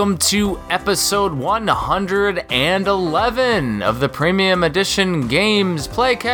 Welcome to episode 111 of the Premium Edition Games Playcast.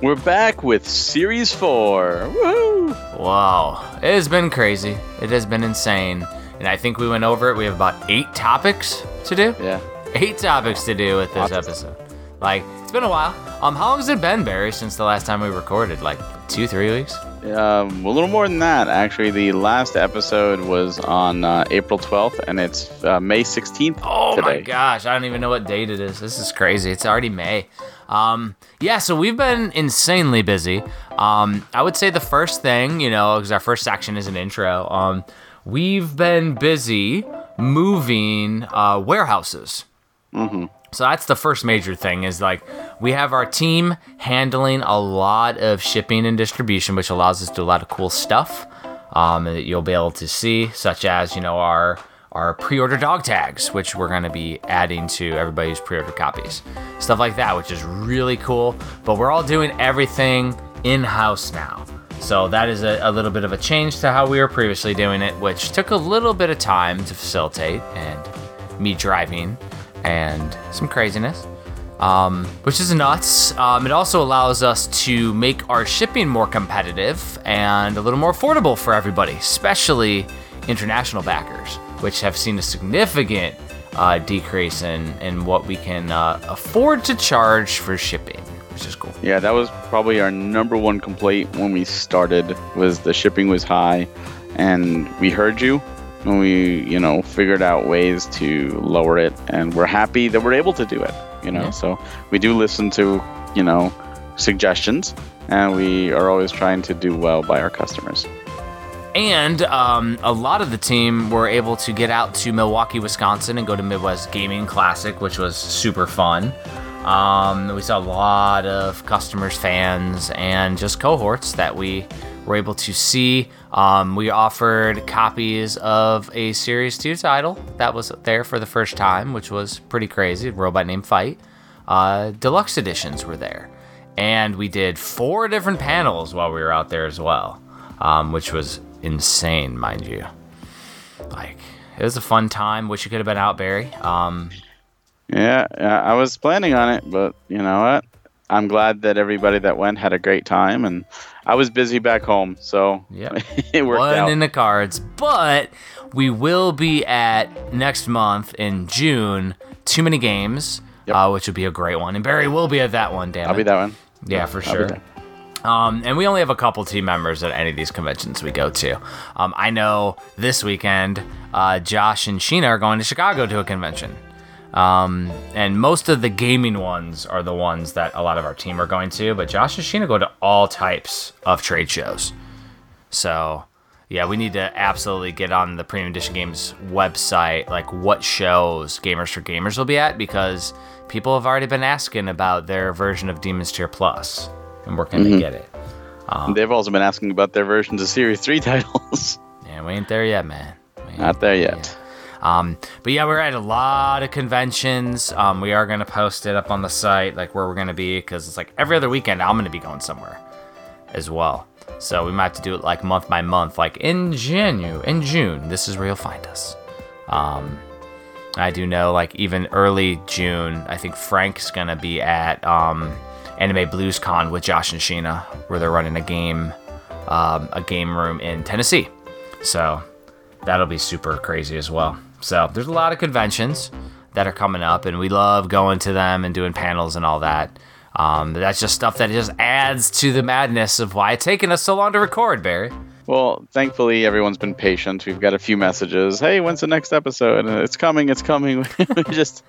We're back with Series 4. Woohoo! Wow, it has been crazy. It has been insane. And I think we went over it. We have about eight topics to do. Yeah. Eight topics to do with this episode. Like, it's been a while. Um, how long has it been, Barry, since the last time we recorded? Like two, three weeks? Um, a little more than that, actually. The last episode was on uh, April 12th, and it's uh, May 16th. Oh my gosh, I don't even know what date it is. This is crazy. It's already May. Um, yeah, so we've been insanely busy. Um, I would say the first thing, you know, because our first section is an intro. Um, we've been busy moving uh, warehouses. Mm-hmm. So that's the first major thing is like we have our team handling a lot of shipping and distribution, which allows us to do a lot of cool stuff um, that you'll be able to see, such as you know our our pre-order dog tags, which we're going to be adding to everybody's pre-order copies, stuff like that, which is really cool. But we're all doing everything in-house now. So that is a, a little bit of a change to how we were previously doing it, which took a little bit of time to facilitate and me driving and some craziness, um, which is nuts. Um, it also allows us to make our shipping more competitive and a little more affordable for everybody, especially international backers, which have seen a significant uh, decrease in, in what we can uh, afford to charge for shipping, which is cool. Yeah, that was probably our number one complaint when we started was the shipping was high, and we heard you, and we, you know, figured out ways to lower it, and we're happy that we're able to do it. You know, Yeah. so we do listen to, you know, suggestions, and we are always trying to do well by our customers. And um, a lot of the team were able to get out to Milwaukee, Wisconsin, and go to Midwest Gaming Classic, which was super fun. Um, we saw a lot of customers, fans, and just cohorts that we were able to see. Um, we offered copies of a Series 2 title that was there for the first time, which was pretty crazy. Robot Named Fight. Uh, deluxe editions were there. And we did four different panels while we were out there as well, um, which was insane, mind you. Like, it was a fun time. Wish you could have been out, Barry. Um, yeah, I was planning on it, but you know what? I'm glad that everybody that went had a great time, and I was busy back home, so Yep. it worked One out. in the cards, but we will be at next month in June. Too many games, Yep. uh, which would be a great one, and Barry will be at that one. Damn I'll it. be that one. Yeah, for I'll sure. Um, and we only have a couple team members at any of these conventions we go to. Um, I know this weekend, uh, Josh and Sheena are going to Chicago to a convention. Um, and most of the gaming ones are the ones that a lot of our team are going to, but Josh and Sheena go to all types of trade shows. So, yeah, we need to absolutely get on the Premium Edition Games website, like what shows Gamers for Gamers will be at, because people have already been asking about their version of Demon's Tier Plus, and we're going to get it. They've also been asking about their versions of Series 3 titles. And we ain't there yet, man. Not there yet. Um, but yeah, we're at a lot of conventions. Um, we are gonna post it up on the site, like where we're gonna be, because it's like every other weekend I'm gonna be going somewhere as well. So we might have to do it like month by month, like in Janu, in June. This is where you'll find us. Um, I do know, like even early June, I think Frank's gonna be at um, Anime Blues Con with Josh and Sheena, where they're running a game, um, a game room in Tennessee. So that'll be super crazy as well. So there's a lot of conventions that are coming up, and we love going to them and doing panels and all that. Um, that's just stuff that just adds to the madness of why it's taken us so long to record, Barry. Well, thankfully, everyone's been patient. We've got a few messages. Hey, when's the next episode? And it's coming. It's coming. we just,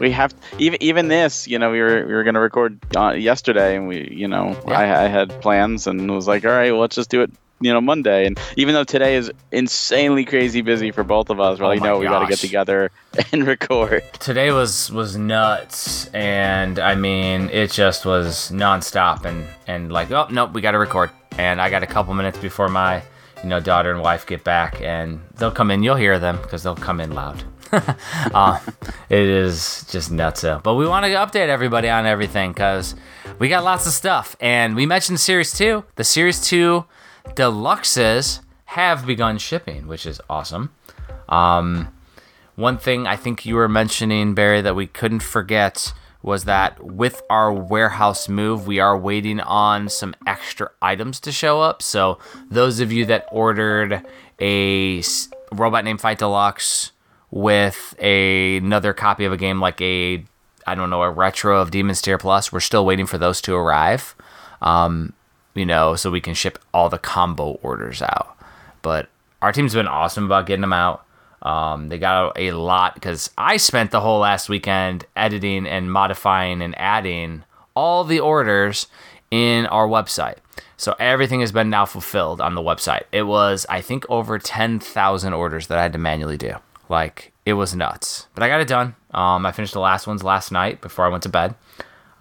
we have even even this. You know, we were we were gonna record uh, yesterday, and we, you know, Yeah. I, I had plans and was like, all right, well, let's just do it. You know, Monday. And even though today is insanely crazy busy for both of us, we're Oh like, no, we got to get together and record. Today was was nuts, and I mean, it just was nonstop, and and like, oh nope, we got to record, and I got a couple minutes before my, you know, daughter and wife get back, and they'll come in. You'll hear them because they'll come in loud. uh, it is just nuts. Though. But we want to update everybody on everything because we got lots of stuff, and we mentioned Series Two. The Series Two deluxes have begun shipping, which is awesome. Um, one thing I think you were mentioning, Barry, that we couldn't forget was that with our warehouse move, we are waiting on some extra items to show up. So, those of you that ordered a robot named Fight Deluxe with a, another copy of a game like a, I don't know, a retro of Demon's Tier Plus, we're still waiting for those to arrive. Um, you know, so we can ship all the combo orders out. But our team's been awesome about getting them out. Um, they got a lot because I spent the whole last weekend editing and modifying and adding all the orders in our website. So everything has been now fulfilled on the website. It was, I think, over 10,000 orders that I had to manually do. Like, it was nuts. But I got it done. Um, I finished the last ones last night before I went to bed.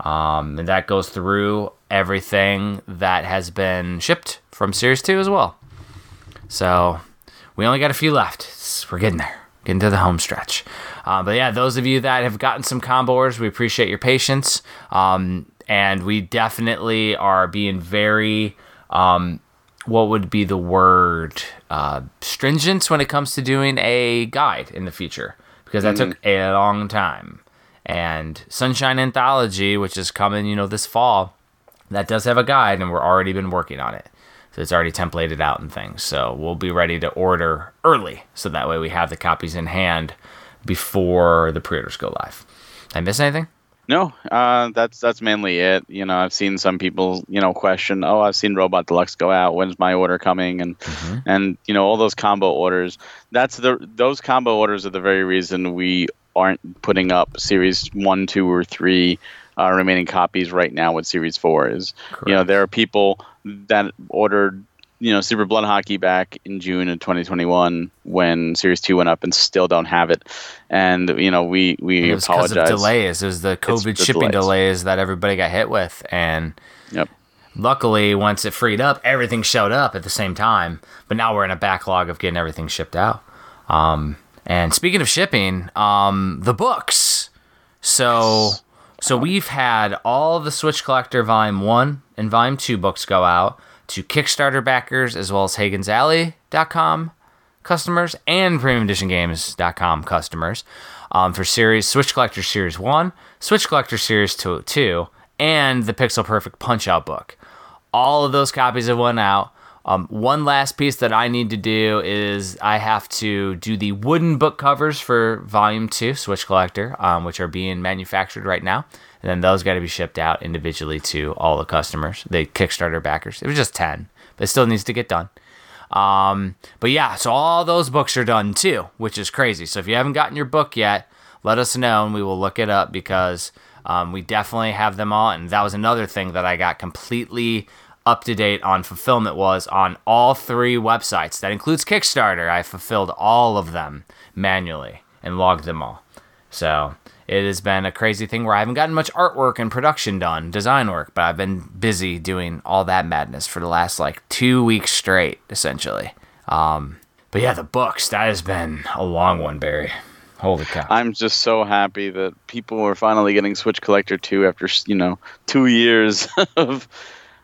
Um, and that goes through everything that has been shipped from Series 2 as well. So we only got a few left. We're getting there, getting to the home stretch. Uh, but yeah, those of you that have gotten some combo orders, we appreciate your patience. Um, and we definitely are being very, um, what would be the word, uh, stringent when it comes to doing a guide in the future because that mm. took a long time. And Sunshine Anthology, which is coming, you know, this fall, that does have a guide, and we're already been working on it. So it's already templated out and things. So we'll be ready to order early, so that way we have the copies in hand before the pre-orders go live. Did I miss anything? No, uh, that's that's mainly it. You know, I've seen some people, you know, question, "Oh, I've seen Robot Deluxe go out. When's my order coming?" And mm-hmm. and you know, all those combo orders. That's the those combo orders are the very reason we aren't putting up Series One, Two, or Three uh, remaining copies right now with Series Four is. Correct. You know, there are people that ordered you know Super Blood Hockey back in June of 2021 when Series Two went up and still don't have it, and you know we we it was apologize. Of delays. It was the COVID shipping delays. delays that everybody got hit with, and yep. Luckily, once it freed up, everything showed up at the same time. But now we're in a backlog of getting everything shipped out. Um, and speaking of shipping, um, the books. So, so we've had all the Switch Collector Volume One and Volume Two books go out to Kickstarter backers as well as HagensAlley.com customers and PremiumEditionGames.com customers um, for series Switch Collector Series One, Switch Collector Series Two, two and the Pixel Perfect Punch Out book. All of those copies have went out. Um, one last piece that I need to do is I have to do the wooden book covers for Volume 2 Switch Collector, um, which are being manufactured right now. And then those got to be shipped out individually to all the customers, the Kickstarter backers. It was just 10, but it still needs to get done. Um, but yeah, so all those books are done too, which is crazy. So if you haven't gotten your book yet, let us know and we will look it up because um, we definitely have them all. And that was another thing that I got completely up to date on fulfillment was on all three websites. That includes Kickstarter. I fulfilled all of them manually and logged them all. So it has been a crazy thing where I haven't gotten much artwork and production done, design work, but I've been busy doing all that madness for the last like two weeks straight, essentially. Um, but yeah, the books, that has been a long one, Barry. Holy cow. I'm just so happy that people are finally getting Switch Collector 2 after, you know, two years of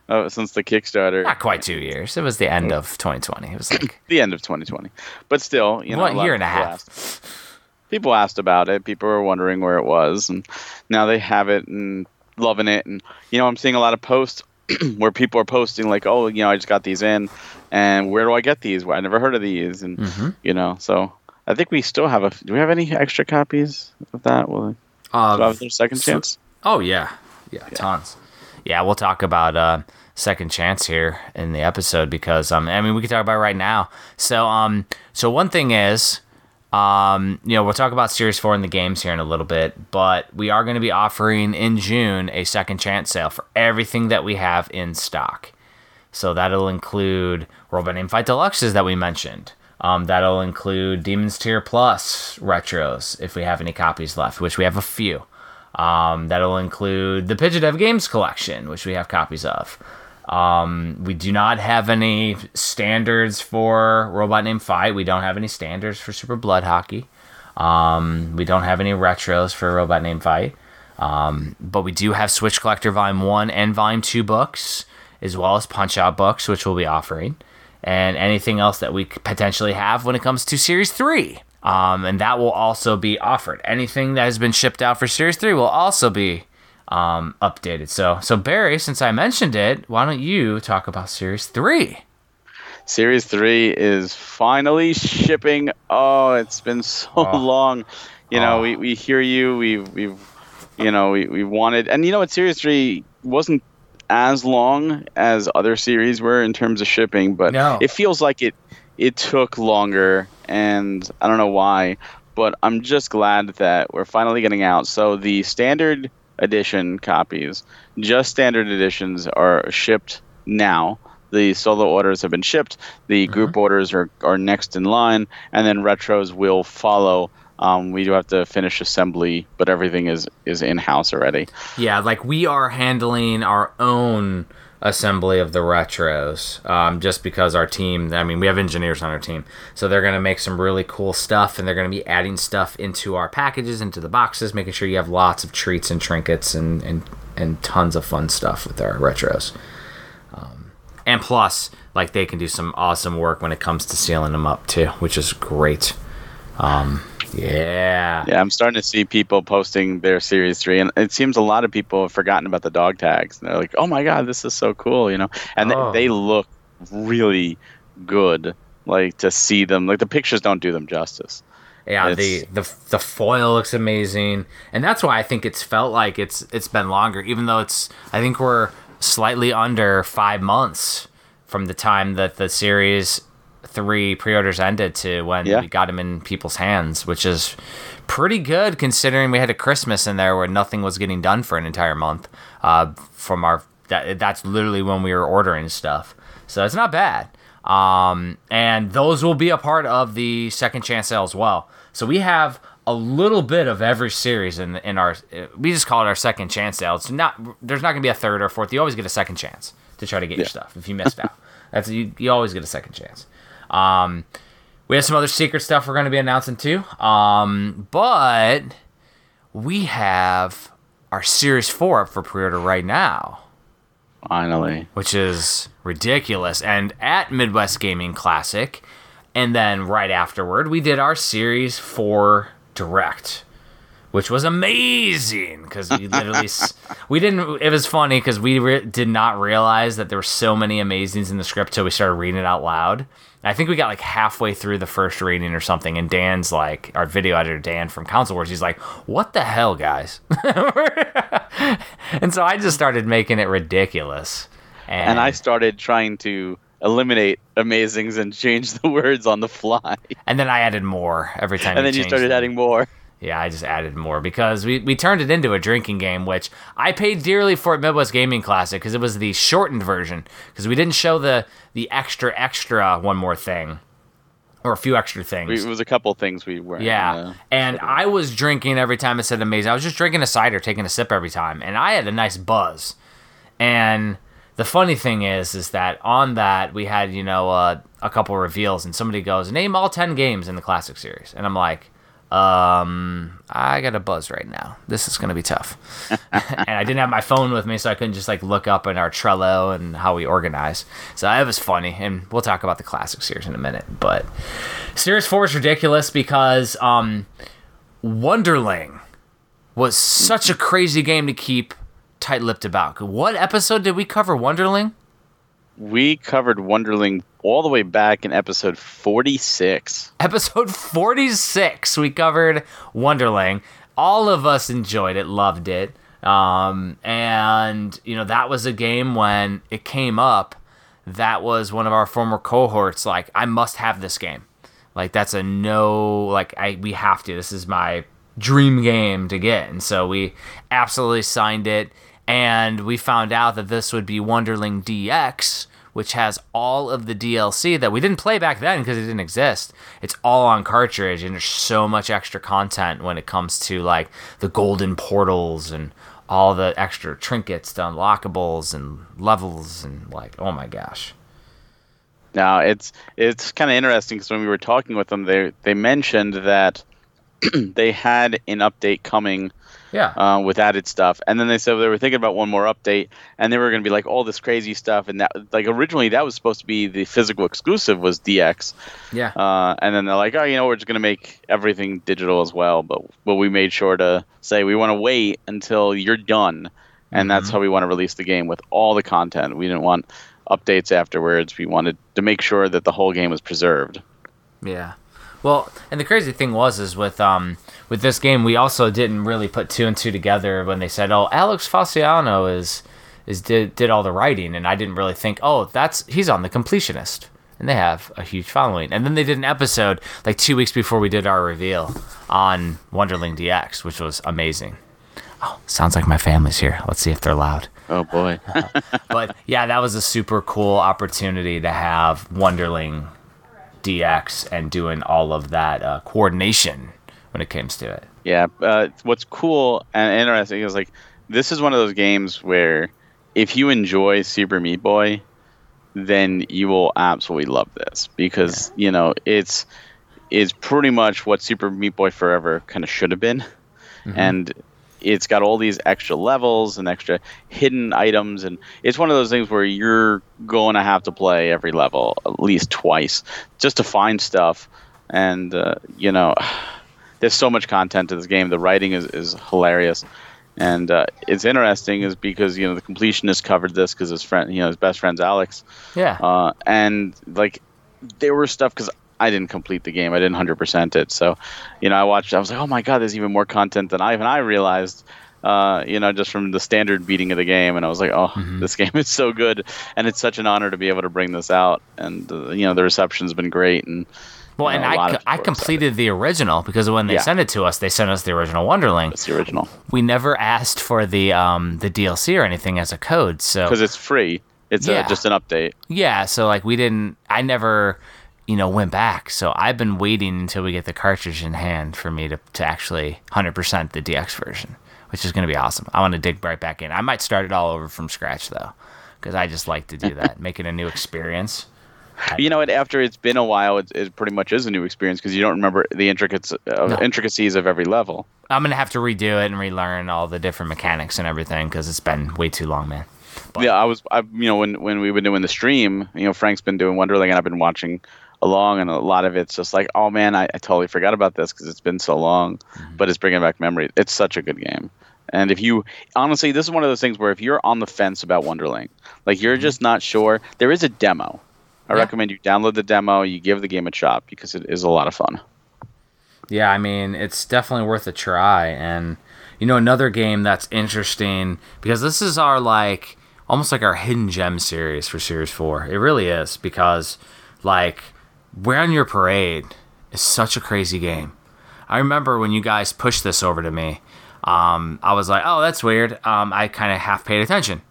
Oh, since the Kickstarter. Not quite two years. It was the end of 2020. It was like the end of 2020. But still, you know, what year and a half. Asked, people asked about it. People were wondering where it was, and now they have it and loving it. And you know, I'm seeing a lot of posts where people are posting like, "Oh, you know, I just got these in, and where do I get these? I never heard of these." And mm-hmm. you know, so I think we still have a. Do we have any extra copies of that? Will uh, have their second chance? Oh yeah. yeah, yeah, tons. Yeah, we'll talk about. Uh, second chance here in the episode because um I mean we can talk about it right now. So um so one thing is um you know we'll talk about Series 4 in the games here in a little bit, but we are going to be offering in June a second chance sale for everything that we have in stock. So that'll include Robot Name Fight Deluxes that we mentioned. Um, that'll include Demon's Tier Plus retros if we have any copies left, which we have a few. Um, that'll include the Pidgeot Games collection, which we have copies of. Um, we do not have any standards for Robot Named Fight. We don't have any standards for Super Blood Hockey. Um, we don't have any retros for Robot Named Fight. Um, but we do have Switch Collector Volume 1 and Volume 2 books, as well as Punch Out books, which we'll be offering. and anything else that we potentially have when it comes to Series 3. Um, and that will also be offered. Anything that has been shipped out for Series 3 will also be um, updated. So, so Barry, since I mentioned it, why don't you talk about Series 3? Series 3 is finally shipping. Oh, it's been so oh. long. You know, oh. we, we hear you. We've, we've, you know, we, we wanted, and you know what, Series 3 wasn't as long as other series were in terms of shipping, but no. it feels like it it took longer, and I don't know why, but I'm just glad that we're finally getting out. So the standard edition copies, just standard editions, are shipped now. The solo orders have been shipped. The mm-hmm. group orders are, are next in line, and then retros will follow um, we do have to finish assembly, but everything is is in house already. Yeah, like we are handling our own assembly of the retros um, just because our team i mean we have engineers on our team so they're going to make some really cool stuff and they're going to be adding stuff into our packages into the boxes making sure you have lots of treats and trinkets and and, and tons of fun stuff with our retros. Um, and plus like they can do some awesome work when it comes to sealing them up too which is great. Um, yeah. Yeah, I'm starting to see people posting their Series 3, and it seems a lot of people have forgotten about the dog tags. And they're like, oh my God, this is so cool, you know? And oh. they, they look really good, like to see them. Like the pictures don't do them justice. Yeah, the, the the foil looks amazing, and that's why I think it's felt like it's it's been longer, even though it's I think we're slightly under five months from the time that the series three pre-orders ended to when yeah. we got them in people's hands, which is pretty good considering we had a Christmas in there where nothing was getting done for an entire month. Uh, from our that that's literally when we were ordering stuff, so it's not bad. Um, and those will be a part of the second chance sale as well. So we have a little bit of every series in in our. We just call it our second chance sale. It's not. There's not going to be a third or fourth. You always get a second chance to try to get yeah. your stuff if you missed out. That's you, you always get a second chance. Um, we have some other secret stuff we're going to be announcing too. Um, but we have our Series 4 up for pre order right now. Finally. Which is ridiculous. And at Midwest Gaming Classic, and then right afterward, we did our Series 4 Direct which was amazing because we literally we didn't it was funny because we re- did not realize that there were so many amazings in the script till we started reading it out loud i think we got like halfway through the first reading or something and dan's like our video editor dan from Council wars he's like what the hell guys? And so i just started making it ridiculous. And, and i started trying to eliminate amazings and change the words on the fly. And then i added more every time and then you started them. adding more yeah, I just added more because we, we turned it into a drinking game, which I paid dearly for at Midwest Gaming Classic because it was the shortened version because we didn't show the the extra extra one more thing or a few extra things. it was a couple things we were. Yeah, uh, and I was drinking every time it said amazing. I was just drinking a cider, taking a sip every time, and I had a nice buzz. And the funny thing is, is that on that we had you know uh, a couple reveals, and somebody goes, "Name all ten games in the classic series," and I'm like um, I got a buzz right now. This is gonna be tough. and I didn't have my phone with me, so I couldn't just like look up in our Trello and how we organize. So that was funny, and we'll talk about the classic series in a minute. But Series Four is ridiculous because um, Wonderling was such a crazy game to keep tight-lipped about. What episode did we cover Wonderling? We covered Wonderling all the way back in episode 46. Episode 46, we covered Wonderling. All of us enjoyed it, loved it. Um, and, you know, that was a game when it came up. That was one of our former cohorts. Like, I must have this game. Like, that's a no, like, I we have to. This is my dream game to get. And so we absolutely signed it. And we found out that this would be Wonderling DX which has all of the DLC that we didn't play back then because it didn't exist. It's all on cartridge, and there's so much extra content when it comes to like the golden portals and all the extra trinkets, the unlockables and levels, and like, oh my gosh. Now it's it's kind of interesting because when we were talking with them, they they mentioned that they had an update coming Yeah. uh, with added stuff. And then they said they were thinking about one more update, and they were going to be like all this crazy stuff. And that, like originally, that was supposed to be the physical exclusive was DX. Yeah. Uh, and then they're like, oh, you know, we're just going to make everything digital as well. But but we made sure to say we want to wait until you're done, and that's how we want to release the game with all the content. We didn't want updates afterwards. We wanted to make sure that the whole game was preserved. Yeah. Well, and the crazy thing was is with um with this game we also didn't really put two and two together when they said, "Oh, Alex Faciane is is did did all the writing," and I didn't really think, "Oh, that's he's on the completionist." And they have a huge following. And then they did an episode like 2 weeks before we did our reveal on Wonderling DX, which was amazing. Oh, sounds like my family's here. Let's see if they're loud. Oh boy. but yeah, that was a super cool opportunity to have Wonderling DX and doing all of that uh, coordination when it comes to it. Yeah, uh, what's cool and interesting is like this is one of those games where if you enjoy Super Meat Boy, then you will absolutely love this because you know it's it's pretty much what Super Meat Boy Forever kind of should have been, and it's got all these extra levels and extra hidden items and it's one of those things where you're going to have to play every level at least twice just to find stuff. And uh, you know there's so much content to this game the writing is, is hilarious and uh, it's interesting is because you know the completionist covered this because his friend you know his best friend's alex Yeah. uh, and like there were stuff because I didn't complete the game. I didn't hundred percent it. So, you know, I watched. I was like, oh my god, there's even more content than I even I realized. Uh, you know, just from the standard beating of the game, and I was like, oh, this game is so good, and it's such an honor to be able to bring this out. And uh, you know, the reception's been great, and well, and a I, I completed the original because when they Yeah. sent it to us, they sent us the original Wonderling. it's the original We never asked for the um the DLC or anything as a code. So because it's free. It's Yeah. uh just an update. Yeah, so like we didn't I never, you know, went back. So I've been waiting until we get the cartridge in hand for me to, to actually 100% the DX version, which is going to be awesome. I want to dig right back in. I might start it all over from scratch though, cuz I just like to do that, make it a new experience. You know what? After it's been a while, it, it pretty much is a new experience because you don't remember the intricacies uh, No. intricacies of every level. I'm going to have to redo it and relearn all the different mechanics and everything cuz it's been way too long, man. But- yeah, I was, I, you know, when when we've been doing the stream, you know, Frank's been doing Wonderling, and I've been watching along, and a lot of it's just like, oh man, I, I totally forgot about this because it's been so long, Mm-hmm. but it's bringing back memories. It's such a good game, and if you honestly, this is one of those things where if you're on the fence about Wonderling, like you're just not sure, there is a demo. I. Yeah. recommend you download the demo, you give the game a shot because it is a lot of fun. Yeah, I mean, it's definitely worth a try. And, you know, another game that's interesting because this is our, like, almost like our hidden gem series for Series 4. It really is because, like, Rain on Your Parade is such a crazy game. I remember when you guys pushed this over to me, um, I was like, oh, that's weird. Um, I kind of half paid attention.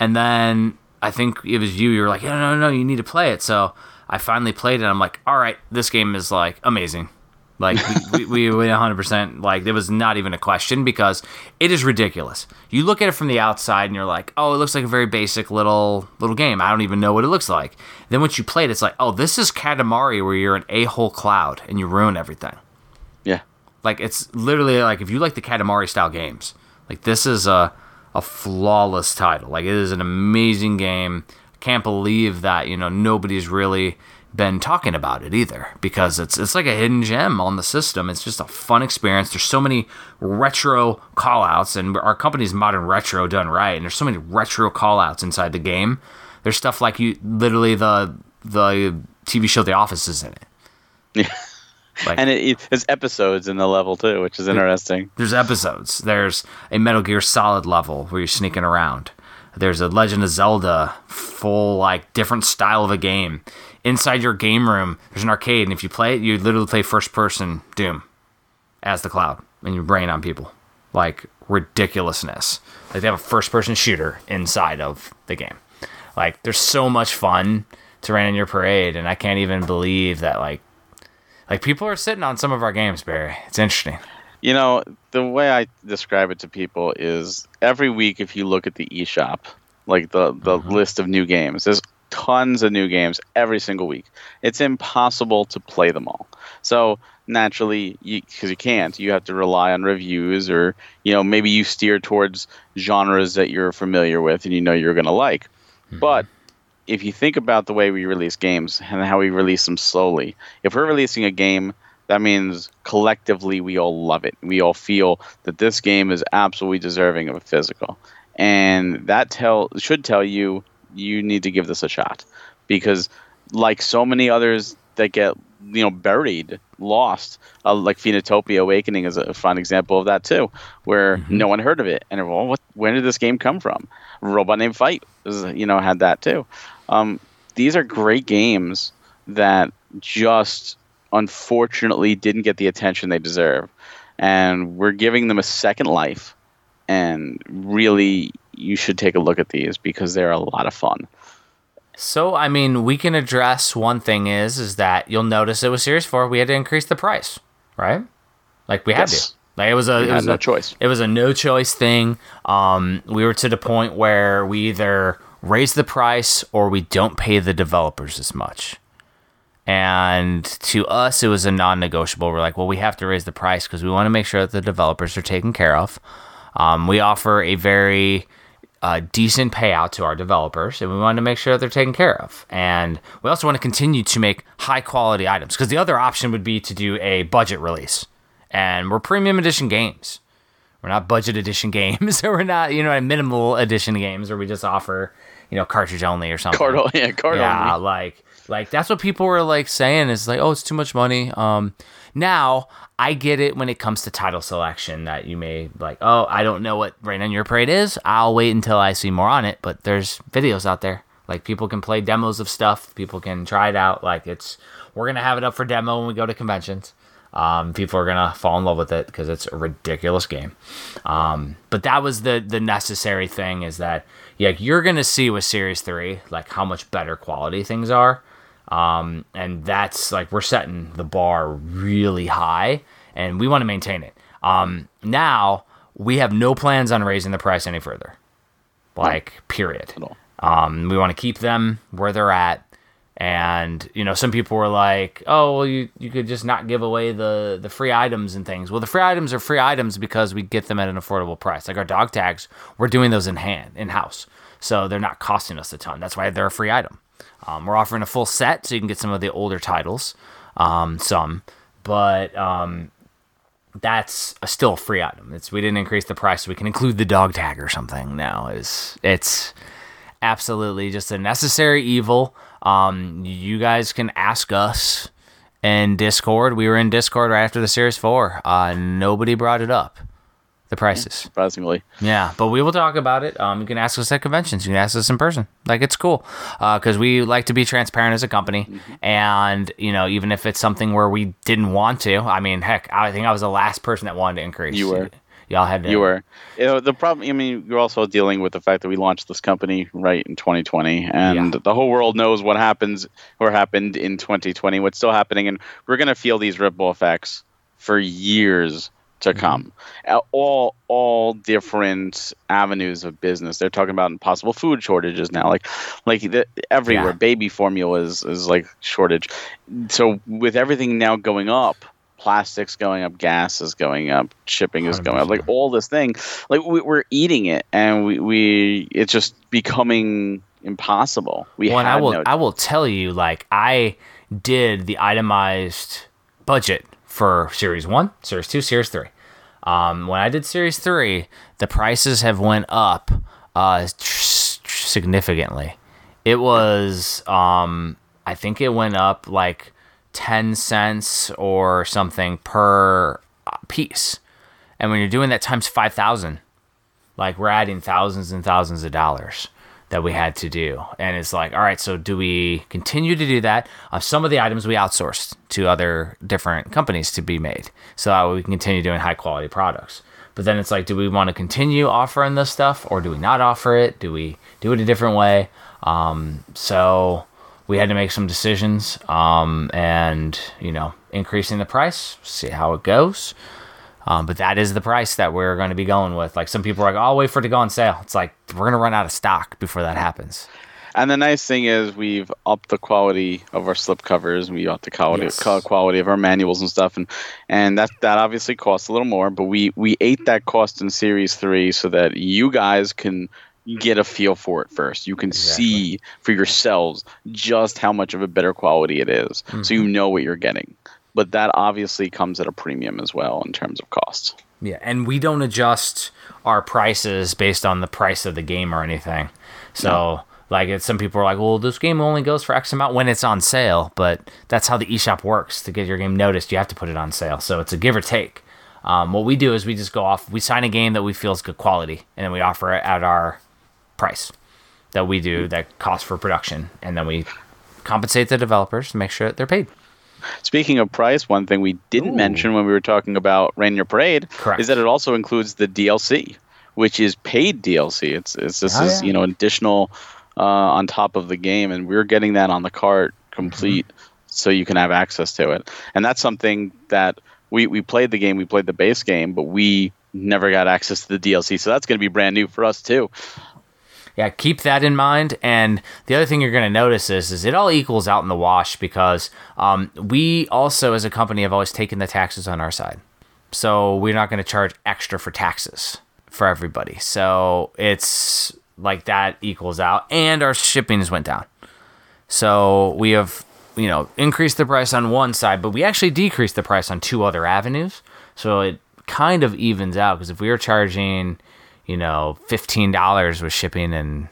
And then I think it was you. You were like, no, no, no, you need to play it. So I finally played it. I'm like, all right, this game is like amazing. Like we, we, we 100% like it was not even a question because it is ridiculous. You look at it from the outside and you're like, oh, it looks like a very basic little little game. I don't even know what it looks like. Then once you play it, it's like, oh, this is Katamari where you're an a hole cloud and you ruin everything. Yeah. Like it's literally like if you like the Katamari style games, like this is a a flawless title. Like it is an amazing game. Can't believe that you know nobody's really been talking about it either because it's it's like a hidden gem on the system. It's just a fun experience. There's so many retro callouts, and our company's modern retro done right. And there's so many retro callouts inside the game. There's stuff like you literally the the TV show The Office is in it. Yeah. Like, And it, there's episodes in the level too, which is interesting. There's episodes. There's a Metal Gear Solid level where you're sneaking around. There's a Legend of Zelda full like different style of a game. Inside your game room, there's an arcade, and if you play it, you literally play first person Doom as the Cloud, and you rain on people. Like ridiculousness. Like they have a first person shooter inside of the game. Like there's so much fun to rain on your parade, and I can't even believe that like like people are sitting on some of our games, Barry. It's interesting. You know, the way I describe it to people is every week if you look at the eShop, like the the list of new games, there's tons of new games every single week. It's impossible to play them all. So naturally, because you, you can't, you have to rely on reviews, or you know maybe you steer towards genres that you're familiar with and you know you're going to like. Mm-hmm. But if you think about the way we release games and how we release them slowly, if we're releasing a game, that means collectively we all love it. We all feel that this game is absolutely deserving of a physical, and that tell should tell you you need to give this a shot because, like so many others that get you know buried, lost, uh, like Phoenotopia Awakening is a fun example of that too, where mm-hmm. no one heard of it and everyone, what? When did this game come from? Robot Named Fight, was, you know, had that too. Um, these are great games that just unfortunately didn't get the attention they deserve. And we're giving them a second life. And really, you should take a look at these because they're a lot of fun. So, I mean, we can address one thing is is that you'll notice it was Series 4, we had to increase the price, right? Like we had to. Like it was a we it was no a, choice. It was a no choice thing. Um, we were to the point where we either raise the price or we don't pay the developers as much. And to us, it was a non negotiable. We're like, well, we have to raise the price because we want to make sure that the developers are taken care of. Um, we offer a very uh, decent payout to our developers, and we want to make sure that they're taken care of. And we also want to continue to make high quality items because the other option would be to do a budget release. And we're premium edition games. We're not budget edition games, we're not, you know, minimal edition games, where we just offer you know, cartridge only or something. Card, yeah, card yeah, only. like, like that's what people were like saying is like, oh, it's too much money. Um, now I get it when it comes to title selection that you may like, oh, I don't know what Rain on Your Parade is. I'll wait until I see more on it. But there's videos out there. Like people can play demos of stuff. People can try it out. Like it's, we're gonna have it up for demo when we go to conventions. Um, people are gonna fall in love with it because it's a ridiculous game. Um, but that was the the necessary thing is that yeah, you're gonna see with Series Three like how much better quality things are, um, and that's like we're setting the bar really high, and we want to maintain it. Um, now we have no plans on raising the price any further, like period. Um, we want to keep them where they're at. And you know, some people were like, "Oh, well, you you could just not give away the the free items and things." Well, the free items are free items because we get them at an affordable price. Like our dog tags, we're doing those in hand, in house, so they're not costing us a ton. That's why they're a free item. Um, we're offering a full set, so you can get some of the older titles, um, some, but um, that's a still a free item. It's we didn't increase the price, so we can include the dog tag or something. Now is it's absolutely just a necessary evil. Um, you guys can ask us in Discord. We were in Discord right after the Series 4. Uh, nobody brought it up. The prices. Surprisingly. Yeah, but we will talk about it. Um, you can ask us at conventions. You can ask us in person. Like, it's cool. Because uh, we like to be transparent as a company. Mm-hmm. And, you know, even if it's something where we didn't want to, I mean, heck, I think I was the last person that wanted to increase. You were y'all had to. You were. You know, the problem. I mean, you're also dealing with the fact that we launched this company right in 2020, and yeah. the whole world knows what happens or happened in 2020, what's still happening, and we're gonna feel these ripple effects for years to mm-hmm. come. All all different avenues of business. They're talking about possible food shortages now, like like the, everywhere. Yeah. Baby formula is is like shortage. So with everything now going up plastics going up, gas is going up, shipping is going up, like all this thing. Like we, are eating it, and we, we it's just becoming impossible. We well, I will no- I will tell you, like I did the itemized budget for Series One, Series Two, Series Three. Um, when I did Series Three, the prices have went up uh, significantly. It was um, I think it went up like 10 cents or something per piece. And when you're doing that times 5,000, like we're adding thousands and thousands of dollars that we had to do. And it's like, all right, so do we continue to do that? Uh, some of the items we outsourced to other different companies to be made so that we can continue doing high quality products. But then it's like, do we want to continue offering this stuff or do we not offer it? Do we do it a different way? Um, so we had to make some decisions um, and you know increasing the price see how it goes um, but that is the price that we're going to be going with like some people are like oh, i'll wait for it to go on sale it's like we're going to run out of stock before that happens And the nice thing is we've upped the quality of our slip covers. We upped the quality Yes. quality of our manuals and stuff, and and that that obviously costs a little more. But we we ate that cost in Series Three so that you guys can get a feel for it first. You can Exactly. see for yourselves just how much of a better quality it is, so Mm-hmm. you know what you're getting. But that obviously comes at a premium as well in terms of cost. Yeah, and we don't adjust our prices based on the price of the game or anything. So, like, it's, some people are like, "Well, this game only goes for X amount when it's on sale," but that's how the eShop works. To get your game noticed, you have to put it on sale. So it's a give or take. Um, what we do is we just go off. We sign a game that we feel is good quality, and then we offer it at our price that we do that cost for production, and then we compensate the developers to make sure that they're paid. Speaking of price, one thing we didn't Ooh. mention when we were talking about Rain Your Parade Correct. is that it also includes the DLC, which is paid DLC. It's it's this Oh, is yeah. you know additional uh, on top of the game, and we're getting that on the cart complete, Mm-hmm. so you can have access to it. And that's something that we we played the game, we played the base game, but we never got access to the DLC. So that's going to be brand new for us too. Yeah keep that in mind. And the other thing you're going to notice is is it all equals out in the wash because um, we also as a company have always taken the taxes on our side. So we're not going to charge extra for taxes for everybody. So it's like that equals out and our shippings went down. So we have you know increased the price on one side but we actually decreased the price on two other avenues. So it kind of evens out because if we were charging you know $15 with shipping and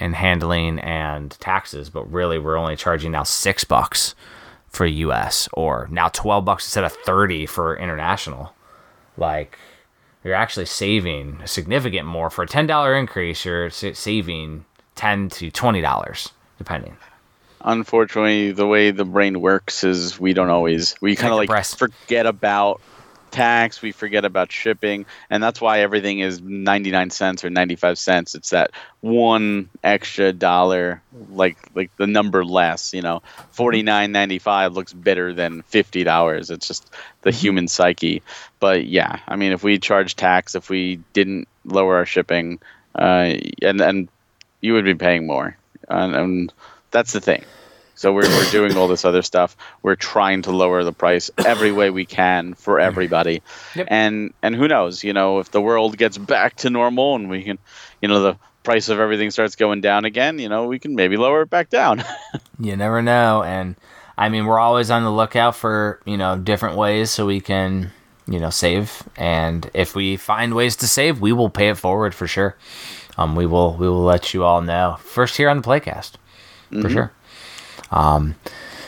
and handling and taxes but really we're only charging now six bucks for us or now 12 bucks instead of 30 for international like you're actually saving significant more for a $10 increase you're saving 10 to $20 depending unfortunately the way the brain works is we don't always we kind of like breast. forget about tax we forget about shipping and that's why everything is 99 cents or 95 cents. It's that one extra dollar like like the number less you know. 49.95 looks better than $50 it's just the human psyche. But yeah i mean if we charge tax if we didn't lower our shipping uh, and and you would be paying more. And, and that's the thing so we're, we're doing all this other stuff. We're trying to lower the price every way we can for everybody. Yep. and and who knows you know if the world gets back to normal and we can you know the price of everything starts going down again you know we can maybe lower it back down. You never know. And i mean we're always on the lookout for you know different ways so we can you know save. And if we find ways to save we will pay it forward for sure. Um we will we will let you all know. First here on the playcast. For sure um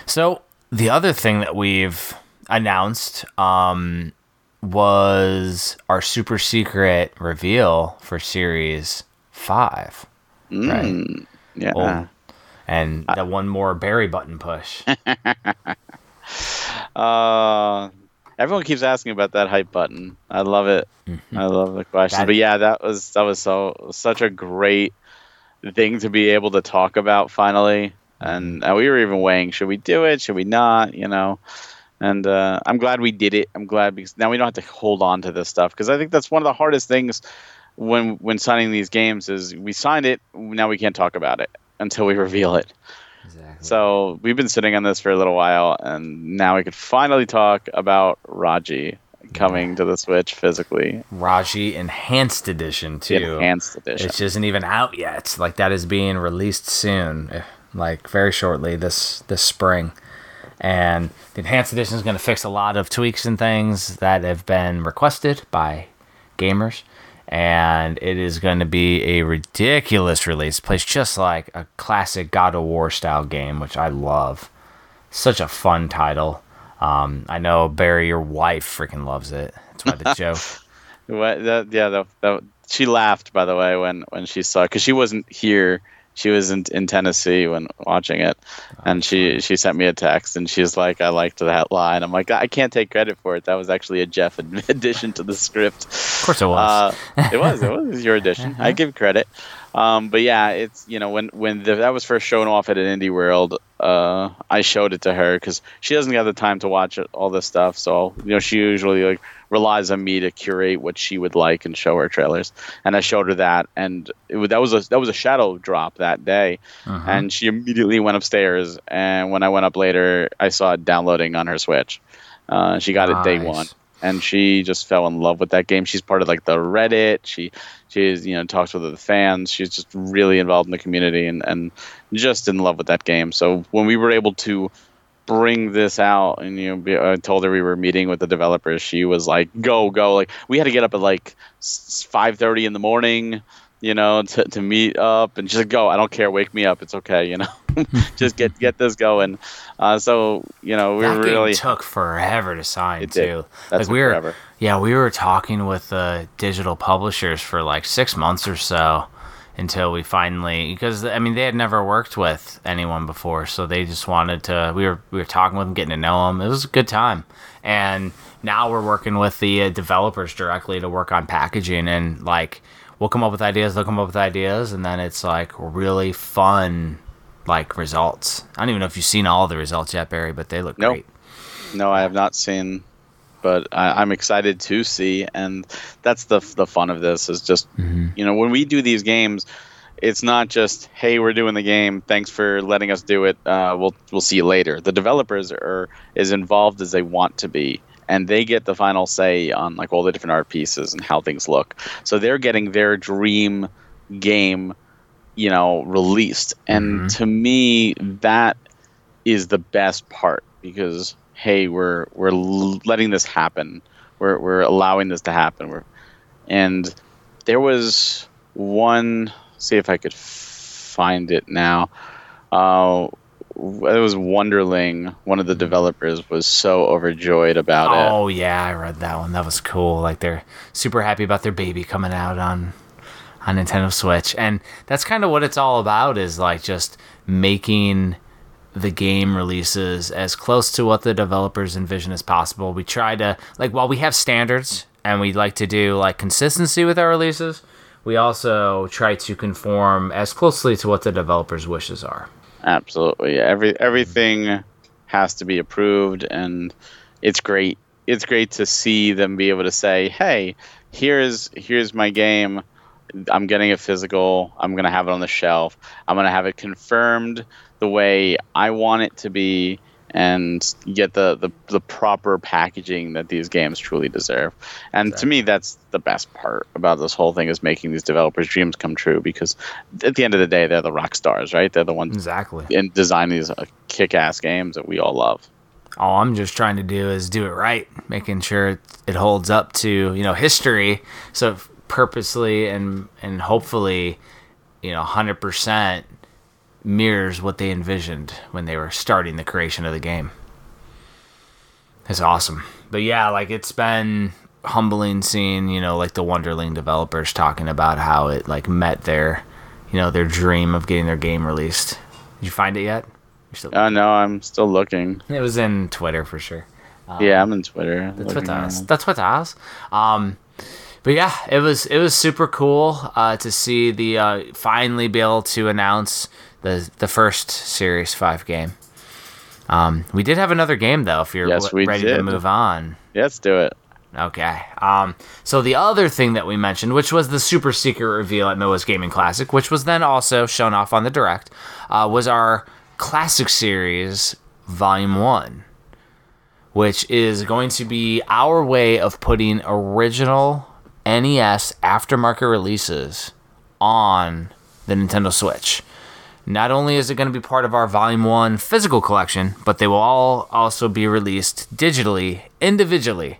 so the other thing that we've announced um was our super secret reveal for series 5 right Mm, yeah Oh, and the one more Barry button push. Uh, everyone keeps asking about that hype button. I love it. I love the question. That- but yeah, that was that was so such a great thing to be able to talk about finally. And uh, we were even weighing should we do it, should we not, you know. And uh, I'm glad we did it. I'm glad because now we don't have to hold on to this stuff because I think that's one of the hardest things when when signing these games is we signed it, now we can't talk about it until we reveal it. Exactly. So we've been sitting on this for a little while, and now we could finally talk about Raji coming to the Switch physically, Raji Enhanced Edition too. enhanced edition. Which isn't even out yet. Like that is being released soon, like very shortly this this spring. And the enhanced edition is going to fix a lot of tweaks and things that have been requested by gamers. And it is going to be a ridiculous release. Plays just like a classic God of War style game, which I love. Such a fun title. Um, I know Barry, your wife, freaking loves it. That's why the joke. What, that, yeah, that, that, she laughed by the way when when she saw because she wasn't here. She was in, in Tennessee when watching it, and she she sent me a text and she's like, "I liked that line." I'm like, "I can't take credit for it. That was actually a Jeff addition to the script." Of course it was. Uh, it was. It was your addition. I give credit. Um, but yeah, it's you know when when the, that was first shown off at an indie world, uh, I showed it to her because she doesn't have the time to watch it, all this stuff. So you know she usually like relies on me to curate what she would like and show her trailers. And I showed her that, and it, that was a that was a shadow drop that day, Mhm. and she immediately went upstairs. And when I went up later, I saw it downloading on her Switch. Uh, she got it day one and she just fell in love with that game. She's part of like the Reddit. She she's you know talks with the fans. She's just really involved in the community and and just in love with that game. So when we were able to bring this out and you know I told her we were meeting with the developers, she was like go go like we had to get up at like five thirty in the morning. You know, to, to meet up and just go. I don't care. Wake me up. It's okay. You know, just get get this going. Uh, so you know, we that really took forever to sign too. That's like we were, forever. yeah, we were talking with uh, digital publishers for like six months or so until we finally, because I mean they had never worked with anyone before, so they just wanted to. We were we were talking with them, getting to know them. It was a good time, and now we're working with the uh, developers directly to work on packaging and like we'll come up with ideas, they'll come up with ideas, and then it's like really fun. Like results. I don't even know if you've seen all the results yet, Barry, but they look Nope. great. No, I have not seen, but I, I'm excited to see, and that's the the fun of this is just you know when we do these games, it's not just hey we're doing the game, thanks for letting us do it, uh, we'll we'll see you later. The developers are as involved as they want to be, and they get the final say on like all the different art pieces and how things look. So they're getting their dream game, you know, released, and to me that is the best part because hey we're we're letting this happen. We're we're allowing this to happen. We're and there was one see if i could find it now. Uh it was wonderling one of the developers was so overjoyed about it Oh yeah, I read that one. That was cool. Like they're super happy about their baby coming out on on Nintendo Switch. And that's kind of what it's all about is like just making the game releases as close to what the developers envision as possible. We try to like while we have standards and we like to do like consistency with our releases, we also try to conform as closely to what the developers' wishes are. Absolutely. Every everything has to be approved and it's great. It's great to see them be able to say, "Hey, here's here's my game. I'm getting a physical. I'm going to have it on the shelf. I'm going to have it confirmed the way I want it to be and get the, the, the proper packaging that these games truly deserve. And to me, that's the best part about this whole thing is making these developers' dreams come true because at the end of the day, they're the rock stars, right? They're the ones Exactly. and design these uh, kick-ass games that we all love. all I'm just trying to do is do it right, making sure it, it holds up to you know history. So purposely and and hopefully, you know, hundred percent mirrors what they envisioned when they were starting the creation of the game. It's awesome, but yeah, like it's been humbling seeing you know like the Wonderling developers talking about how it like met their you know their dream of getting their game released. Did you find it yet? You're still- Oh no, I'm still looking. it was in Twitter for sure. yeah, I'm in Twitter. That's what us. That's what us. Um, but yeah, it was it was super cool uh, to see the uh, finally be able to announce the the first Series Five game. Um, we did have another game though. If you're Yes, ready to move on. Let's do it. Okay. Um, so the other thing that we mentioned, which was the super secret reveal at Noah's Gaming Classic, which was then also shown off on the direct, uh, was our Classic Series Volume One, which is going to be our way of putting original NES aftermarket releases on the Nintendo Switch. Not only is it going to be part of our Volume 1 physical collection, but they will all also be released digitally, individually,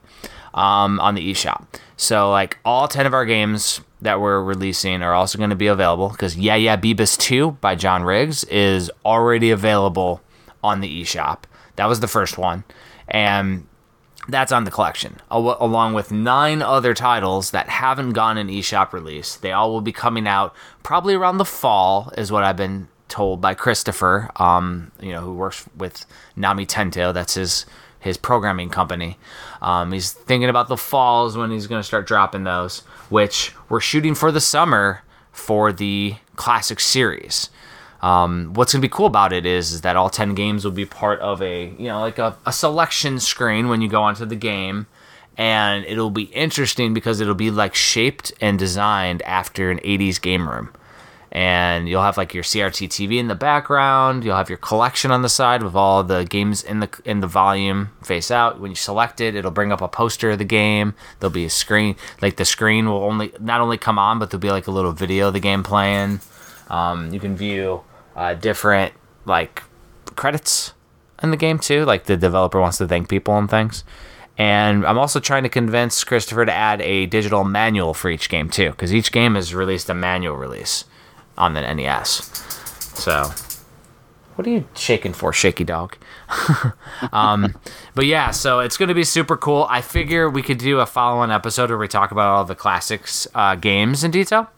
um, on the eShop. So, like, all 10 of our games that we're releasing are also going to be available because Yeah Yeah Beavis 2 by John Riggs is already available on the eShop. That was the first one. And that's on the collection, along with nine other titles that haven't gone an eShop release. They all will be coming out probably around the fall, is what I've been told by Christopher, um, you know, who works with Nami Tento. That's his his programming company. Um, he's thinking about the falls when he's going to start dropping those, which we're shooting for the summer for the classic series. Um, what's gonna be cool about it is, is that all 10 games will be part of a you know like a, a selection screen when you go onto the game and it'll be interesting because it'll be like shaped and designed after an 80s game room and you'll have like your CRT TV in the background. You'll have your collection on the side with all the games in the in the volume face out. When you select it, it'll bring up a poster of the game. There'll be a screen, like the screen will only not only come on, but there'll be like a little video of the game playing. Um, you can view uh, different like credits in the game too. Like the developer wants to thank people and things. And I'm also trying to convince Christopher to add a digital manual for each game too, because each game has released a manual release on the NES. So, what are you shaking for, shaky dog? um, but yeah, so it's going to be super cool. I figure we could do a follow-on episode where we talk about all the classics uh, games in detail.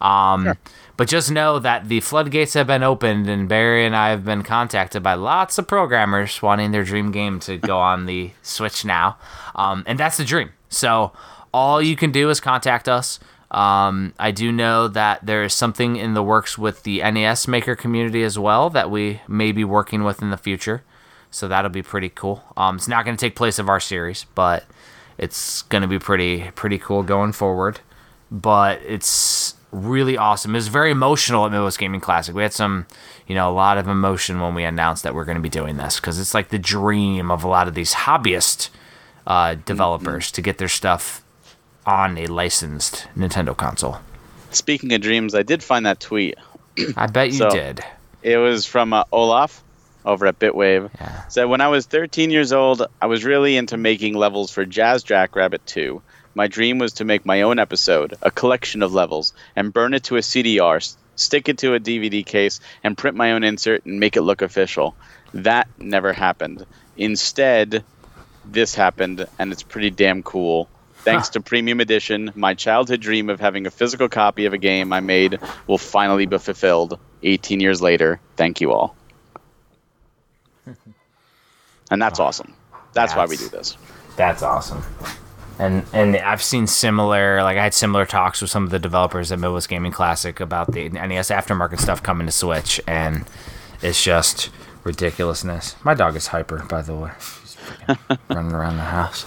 Um, sure. But just know that the floodgates have been opened, and Barry and I have been contacted by lots of programmers wanting their dream game to go on the Switch now. Um, and that's the dream. So all you can do is contact us. Um, I do know that there is something in the works with the NES maker community as well that we may be working with in the future. So that'll be pretty cool. Um, it's not going to take place of our series, but it's going to be pretty pretty cool going forward. But it's really awesome. It was very emotional at Midwest Gaming Classic. We had some, you know, a lot of emotion when we announced that we're going to be doing this because it's like the dream of a lot of these hobbyist uh, developers mm-hmm. to get their stuff on a licensed Nintendo console. Speaking of dreams, I did find that tweet. I bet you so, did. It was from uh, Olaf over at Bitwave. Yeah. Said when I was 13 years old, I was really into making levels for Jazz Jackrabbit 2. My dream was to make my own episode, a collection of levels, and burn it to a CDR, stick it to a DVD case, and print my own insert and make it look official. That never happened. Instead, this happened, and it's pretty damn cool. Thanks huh. to Premium Edition, my childhood dream of having a physical copy of a game I made will finally be fulfilled 18 years later. Thank you all. and that's awesome. That's, that's why we do this. That's awesome. And and I've seen similar like I had similar talks with some of the developers at Midwest Gaming Classic about the NES aftermarket stuff coming to Switch and it's just ridiculousness. My dog is hyper, by the way. Running around the house.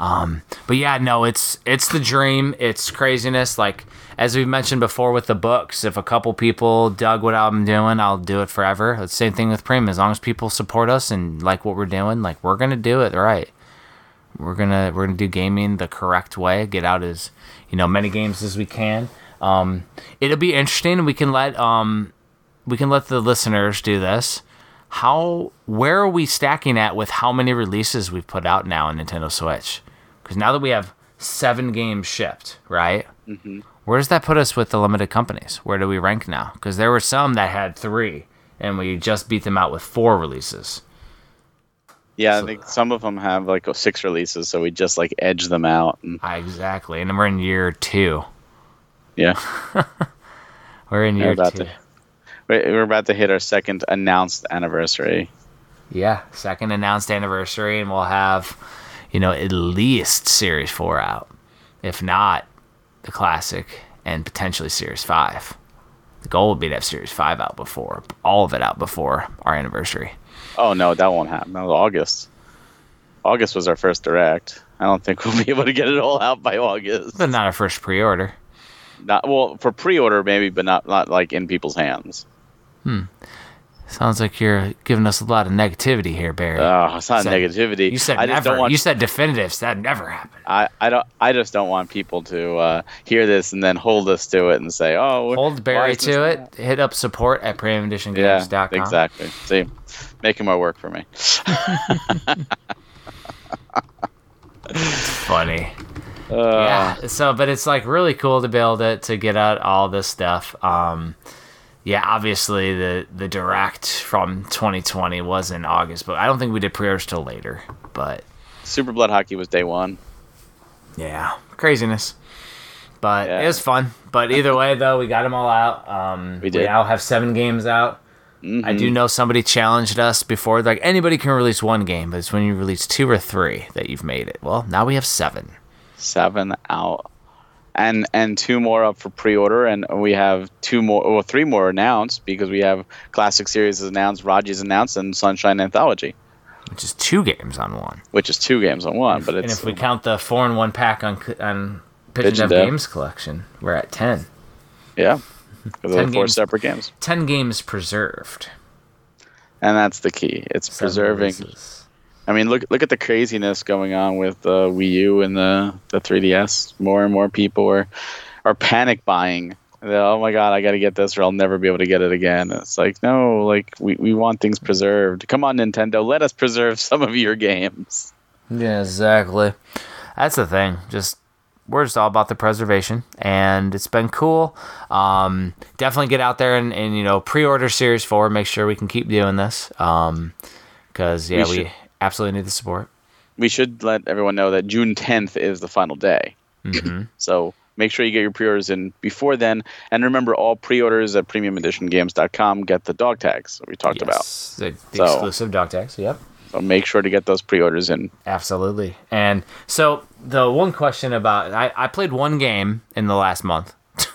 Um, but yeah, no, it's it's the dream. It's craziness. Like as we've mentioned before with the books, if a couple people dug what I'm doing, I'll do it forever. The same thing with Prem. As long as people support us and like what we're doing, like we're gonna do it right. We're gonna we're gonna do gaming the correct way. Get out as you know many games as we can. Um, it'll be interesting. We can let um, we can let the listeners do this how where are we stacking at with how many releases we've put out now on Nintendo Switch? Because now that we have seven games shipped, right? Mm-hmm. Where does that put us with the limited companies? Where do we rank now? Because there were some that had three, and we just beat them out with four releases. Yeah, so, I think some of them have like oh, six releases, so we just like edge them out. And... Exactly, and then we're in year two. Yeah, we're in year two. To we're about to hit our second announced anniversary. Yeah, second announced anniversary, and we'll have, you know, at least Series 4 out. If not, the Classic and potentially Series 5. The goal would be to have Series 5 out before, all of it out before our anniversary. Oh, no, that won't happen. That was August. August was our first direct. I don't think we'll be able to get it all out by August. But not our first pre order. Not well for pre order maybe, but not not like in people's hands. Hmm. Sounds like you're giving us a lot of negativity here, Barry. Oh, it's not you said, negativity. You said I never. Want, you said definitives. That never happened. I, I don't. I just don't want people to uh, hear this and then hold us to it and say, "Oh, hold Barry to it." That? Hit up support at premiumeditiongames.com. Yeah, exactly. See, making more work for me. funny. Uh, yeah. So, but it's like really cool to be able to to get out all this stuff. Um, yeah, obviously the the direct from 2020 was in August, but I don't think we did pre-orders till later. But Super Blood Hockey was day one. Yeah, craziness. But yeah. it was fun. But either way, though, we got them all out. Um, we did. We now have seven games out. Mm-hmm. I do know somebody challenged us before. Like anybody can release one game, but it's when you release two or three that you've made it. Well, now we have seven. Seven out and and two more up for pre-order, and we have two more, or three more announced because we have Classic Series is announced, Raji's announced, and Sunshine Anthology, which is two games on one. which is two games on one. But And if we count the four in one pack on on Dev Dev. Games collection, we're at ten. yeah, Ten four games. separate games, Ten games preserved. and that's the key. It's Seven preserving. releases. I mean, look look at the craziness going on with the Wii U and the the 3DS. More and more people are are panic buying. They're, oh my god, I got to get this, or I'll never be able to get it again. It's like no, like we, we want things preserved. Come on, Nintendo, let us preserve some of your games. Yeah, exactly. That's the thing. Just we're just all about the preservation, and it's been cool. Um, definitely get out there and, and you know pre-order Series Four. Make sure we can keep doing this. Um, because yeah, We we. Absolutely need the support. We should let everyone know that June 10th is the final day. hmm So make sure you get your pre-orders in before then, and remember, all pre-orders at PremiumEditionGames.com get the dog tags that we talked about. the, the So- exclusive dog tags. Yep. So make sure to get those pre-orders in. Absolutely. And so the one question about I, I played one game in the last month.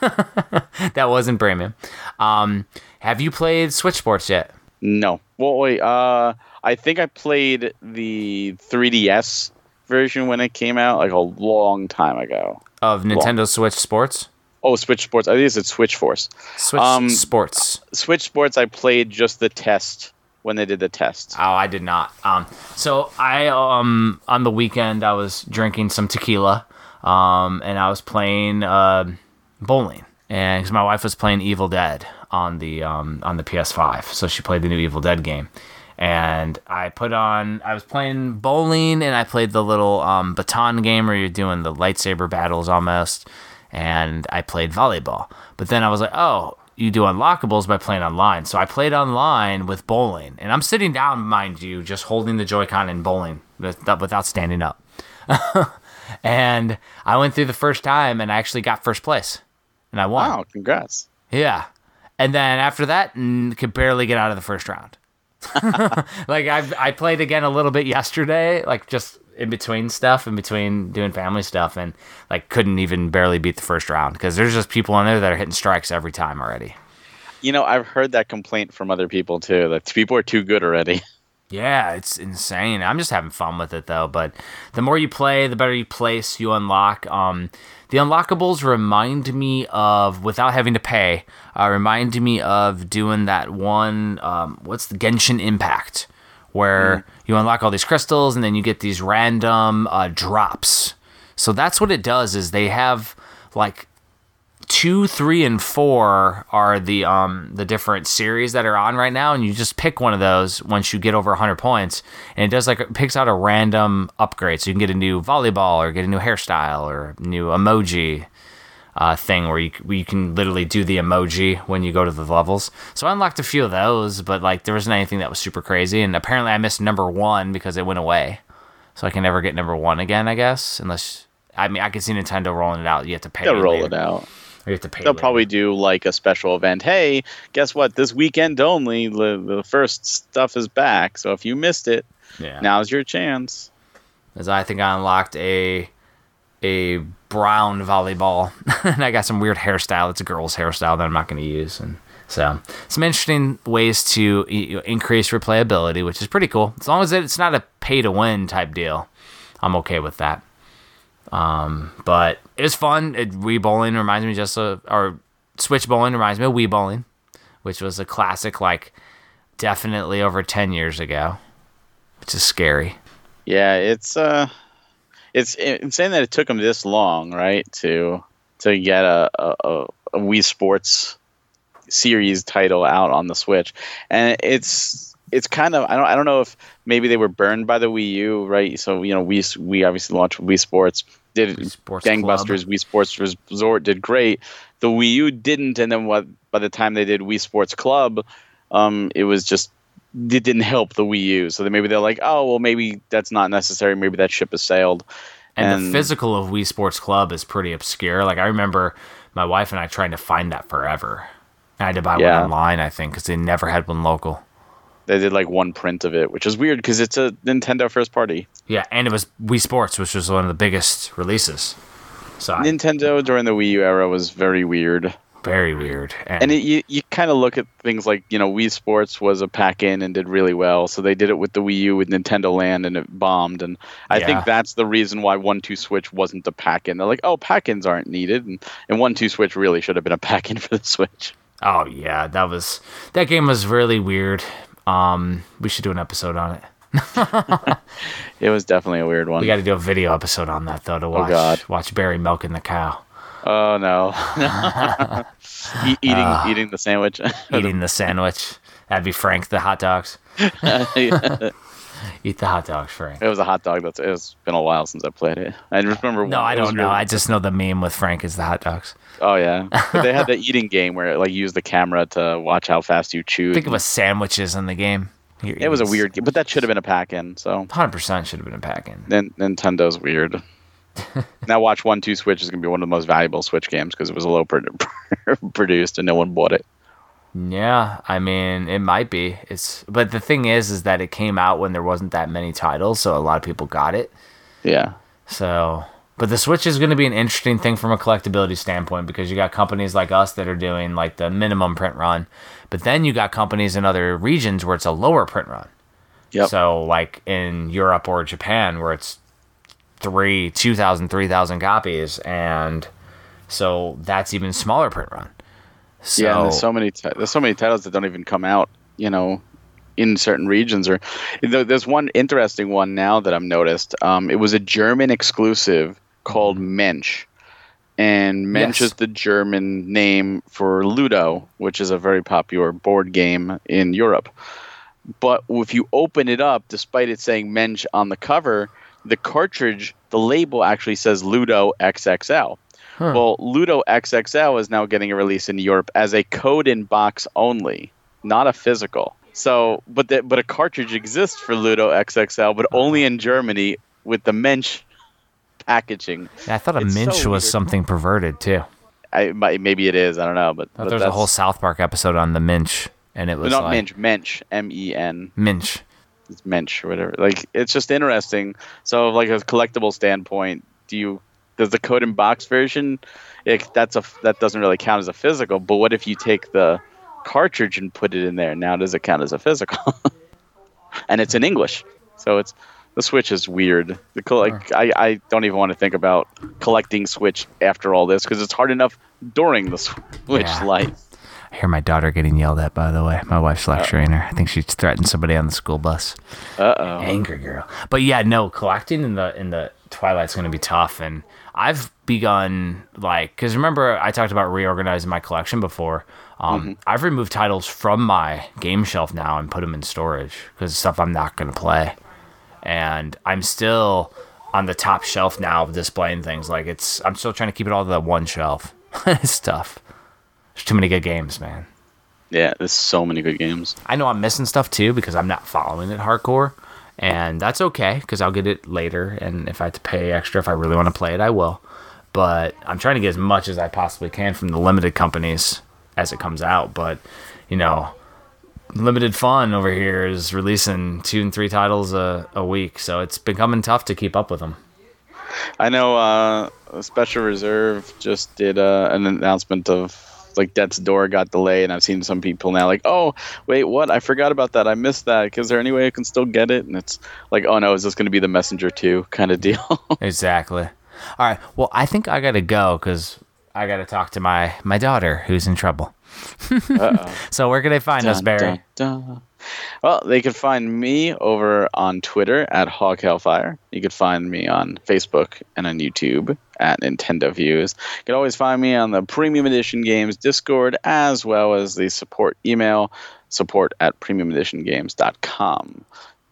that wasn't premium. Um, have you played Switch Sports yet? No. Well, wait. Uh, I think I played the 3DS version when it came out, like a long time ago. Of Nintendo Switch Sports? Oh, Switch Sports. I think it's Switch Force. Switch Um, Sports. Switch Sports. I played just the test when they did the test. Oh, I did not. Um, so I um on the weekend I was drinking some tequila, um, and I was playing uh, bowling, and because my wife was playing Evil Dead on the um on the PS5, so she played the new Evil Dead game, and I put on I was playing bowling, and I played the little um baton game where you're doing the lightsaber battles almost, and I played volleyball, but then I was like, oh you do unlockables by playing online. So I played online with bowling, and I'm sitting down, mind you, just holding the Joy-Con and bowling without standing up. and I went through the first time, and I actually got first place, and I won. Wow! Congrats. Yeah. And then after that, could barely get out of the first round. like I I played again a little bit yesterday, like just in between stuff, in between doing family stuff, and like couldn't even barely beat the first round because there's just people in there that are hitting strikes every time already. You know, I've heard that complaint from other people too. That people are too good already. Yeah, it's insane. I'm just having fun with it though. But the more you play, the better you place, you unlock. Um, the unlockables remind me of, without having to pay, uh, remind me of doing that one. Um, what's the Genshin Impact, where you unlock all these crystals and then you get these random uh, drops. So that's what it does. Is they have like two, three, and four are the um the different series that are on right now, and you just pick one of those once you get over 100 points, and it does like it picks out a random upgrade, so you can get a new volleyball or get a new hairstyle or new emoji. Uh, thing where you, where you can literally do the emoji when you go to the levels. So I unlocked a few of those, but like there wasn't anything that was super crazy. And apparently I missed number one because it went away. So I can never get number one again, I guess. Unless I mean I could see Nintendo rolling it out. You have to pay. They'll roll later. it out. You have to pay. They'll later. probably do like a special event. Hey, guess what? This weekend only, the, the first stuff is back. So if you missed it, Yeah. now's your chance. As I think I unlocked a a brown volleyball, and I got some weird hairstyle. It's a girl's hairstyle that I'm not going to use, and so some interesting ways to you know, increase replayability, which is pretty cool. As long as it's not a pay to win type deal, I'm okay with that. Um, but it was fun. It, Wii bowling reminds me just of, or Switch bowling reminds me of Wii bowling, which was a classic, like definitely over ten years ago, which is scary. Yeah, it's uh, it's insane that it took them this long, right, to to get a a, a a Wii Sports series title out on the Switch, and it's it's kind of I don't I don't know if maybe they were burned by the Wii U, right? So you know, we we obviously launched Wii Sports, did Sports gangbusters. Wii Sports Resort did great. The Wii U didn't, and then what? By the time they did Wii Sports Club, um, it was just it didn't help the Wii U. So then maybe they're like, oh well, maybe that's not necessary. Maybe that ship has sailed. And, the physical of Wii Sports Club is pretty obscure. Like I remember my wife and I trying to find that forever. I had to buy Yeah. one online, I think, because they never had one local. They did like one print of it, which is weird because it's a Nintendo first party. Yeah, and it was Wii Sports, which was one of the biggest releases. So I- Nintendo during the Wii U era was very weird. very weird. And it, you, you kind of look at things like, you know, Wii Sports was a pack in and did really well. So they did it with the Wii U with Nintendo Land and it bombed. And I Yeah. think that's the reason why 1 2 Switch wasn't the pack in. They're like, oh, pack ins aren't needed. And, and 1 2 Switch really should have been a pack in for the Switch. oh yeah, that was that game was really weird. Um, we should do an episode on it. It was definitely a weird one. We got to do a video episode on that though to watch God. watch Barry milking the cow, oh, no. E- eating, Ah. eating the sandwich. eating the sandwich. That'd be Frank the hot dogs. Eat the hot dogs, Frank. It was a hot dog. That's It's been a while since I played it. I just remember No, I don't know. really- I just know the meme with Frank is the hot dogs. Oh yeah, but they had the eating game where like you use the camera to watch how fast you chew. Think of us sandwiches in the game. You're It was a weird game, but that should have been a pack-in. So 100% should have been a pack in. then Nintendo's weird. now watch one two Switch is gonna be one of the most valuable Switch games because it was a low pro- produced and no one bought it. Yeah, I mean, it might be. It's but the thing is is that it came out when there wasn't that many titles, so a lot of people got it. Yeah, So, but the Switch is going to be an interesting thing from a collectability standpoint because you got companies like us that are doing like the minimum print run, but then you got companies in other regions where it's a lower print run. Yep. So, like in Europe or Japan where it's three, 2,000, 3,000 copies, and so that's even smaller print run. So, yeah. There's so many ti- there's so many titles that don't even come out. You know, in certain regions or there's one interesting one now that I've noticed. Um, it was a German exclusive called Mensch. And Mensch Yes. is the German name for Ludo, which is a very popular board game in Europe. But if you open it up, despite it saying Mensch on the cover, the cartridge, the label actually says Ludo XXL. Well, Ludo XXL is now getting a release in Europe as a code in box only, not a physical. So, but the, but a cartridge exists for Ludo XXL, but only in Germany with the Mensch packaging. Yeah, I thought a It's so minch was weird. something perverted too. I maybe it is. I don't know, but, but there was a whole South Park episode on the minch, and it was not like Mensch, Mensch, M E N. minch. It's Mensch or whatever. Like it's just interesting. So, like a collectible standpoint, do you does the code in box version? It, that's a that doesn't really count as a physical. But what if you take the cartridge and put it in there? Now does it count as a physical? and it's in English, so it's the Switch is weird. The like I, I don't even want to think about collecting Switch after all this because it's hard enough during the Switch Yeah. life. I hear my daughter getting yelled at. By the way, my wife's lecturing her. I think she threatened somebody on the school bus. Uh oh. Angry girl. But yeah, no, collecting in the in the Twilight's going to be tough, and I've begun like because remember I talked about reorganizing my collection before. Um, I've removed titles from my game shelf now and put them in storage because stuff I'm not going to play, and I'm still on the top shelf now of displaying things. Like it's I'm still trying to keep it all to that one shelf. it's tough. There's too many good games, man. Yeah, there's so many good games. I know I'm missing stuff too because I'm not following it hardcore, and that's okay because I'll get it later. And if I have to pay extra, if I really want to play it, I will. But I'm trying to get as much as I possibly can from the limited companies as it comes out. But you know, Limited Run over here is releasing two and three titles a, a week, so it's becoming tough to keep up with them. I know uh, Special Reserve just did uh, an announcement of like Death's Door got delayed, and I've seen some people now like, oh, wait, what? I forgot about that. I missed that. Is there any way I can still get it? And it's like, oh no, is this going to be the Messenger 2 kind of deal? Exactly. All right. Well, I think I gotta go because I gotta talk to my my daughter who's in trouble. so where can they find us, Barry? dun, dun. Well, they could find me over on Twitter at Hog Hellfire. You could find me on Facebook and on YouTube at Nintendo Views. You can always find me on the Premium Edition Games Discord as well as the support email support at premiumeditiongames.com.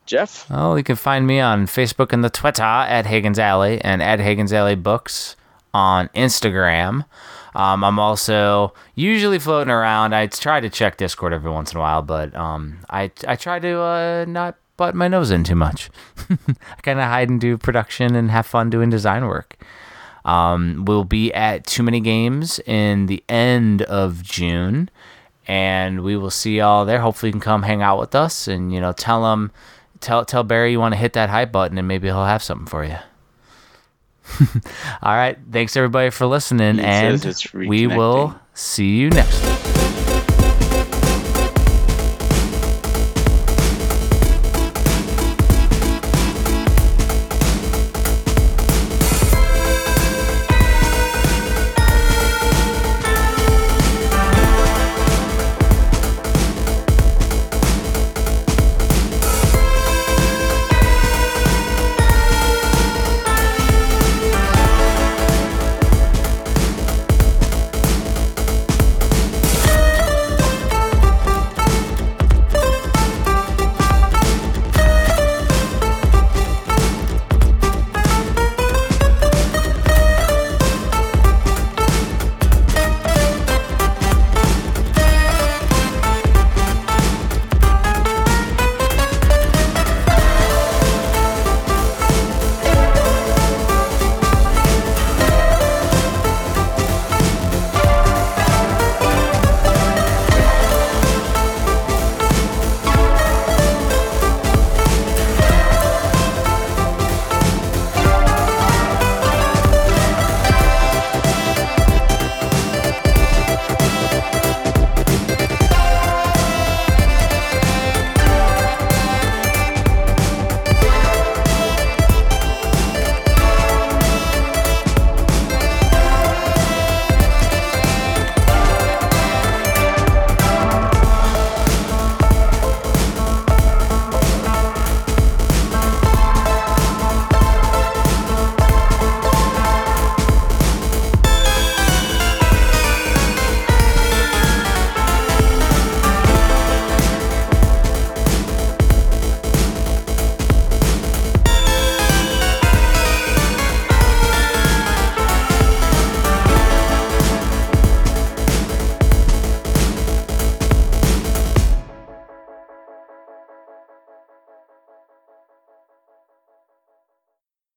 Jeff? Oh, you can find me on Facebook and the Twitter at Hagen's Alley and at Hagen's Alley Books on Instagram. Um, I'm also usually floating around. I try to check Discord every once in a while, but um, I I try to uh, not butt my nose in too much. I kind of hide and do production and have fun doing design work. Um, we'll be at Too Many Games in the end of June, and we will see y'all there. Hopefully, you can come hang out with us and you know tell them, tell tell Barry you want to hit that hype button, and maybe he'll have something for you. All right. Thanks everybody for listening, He and we will see you next week.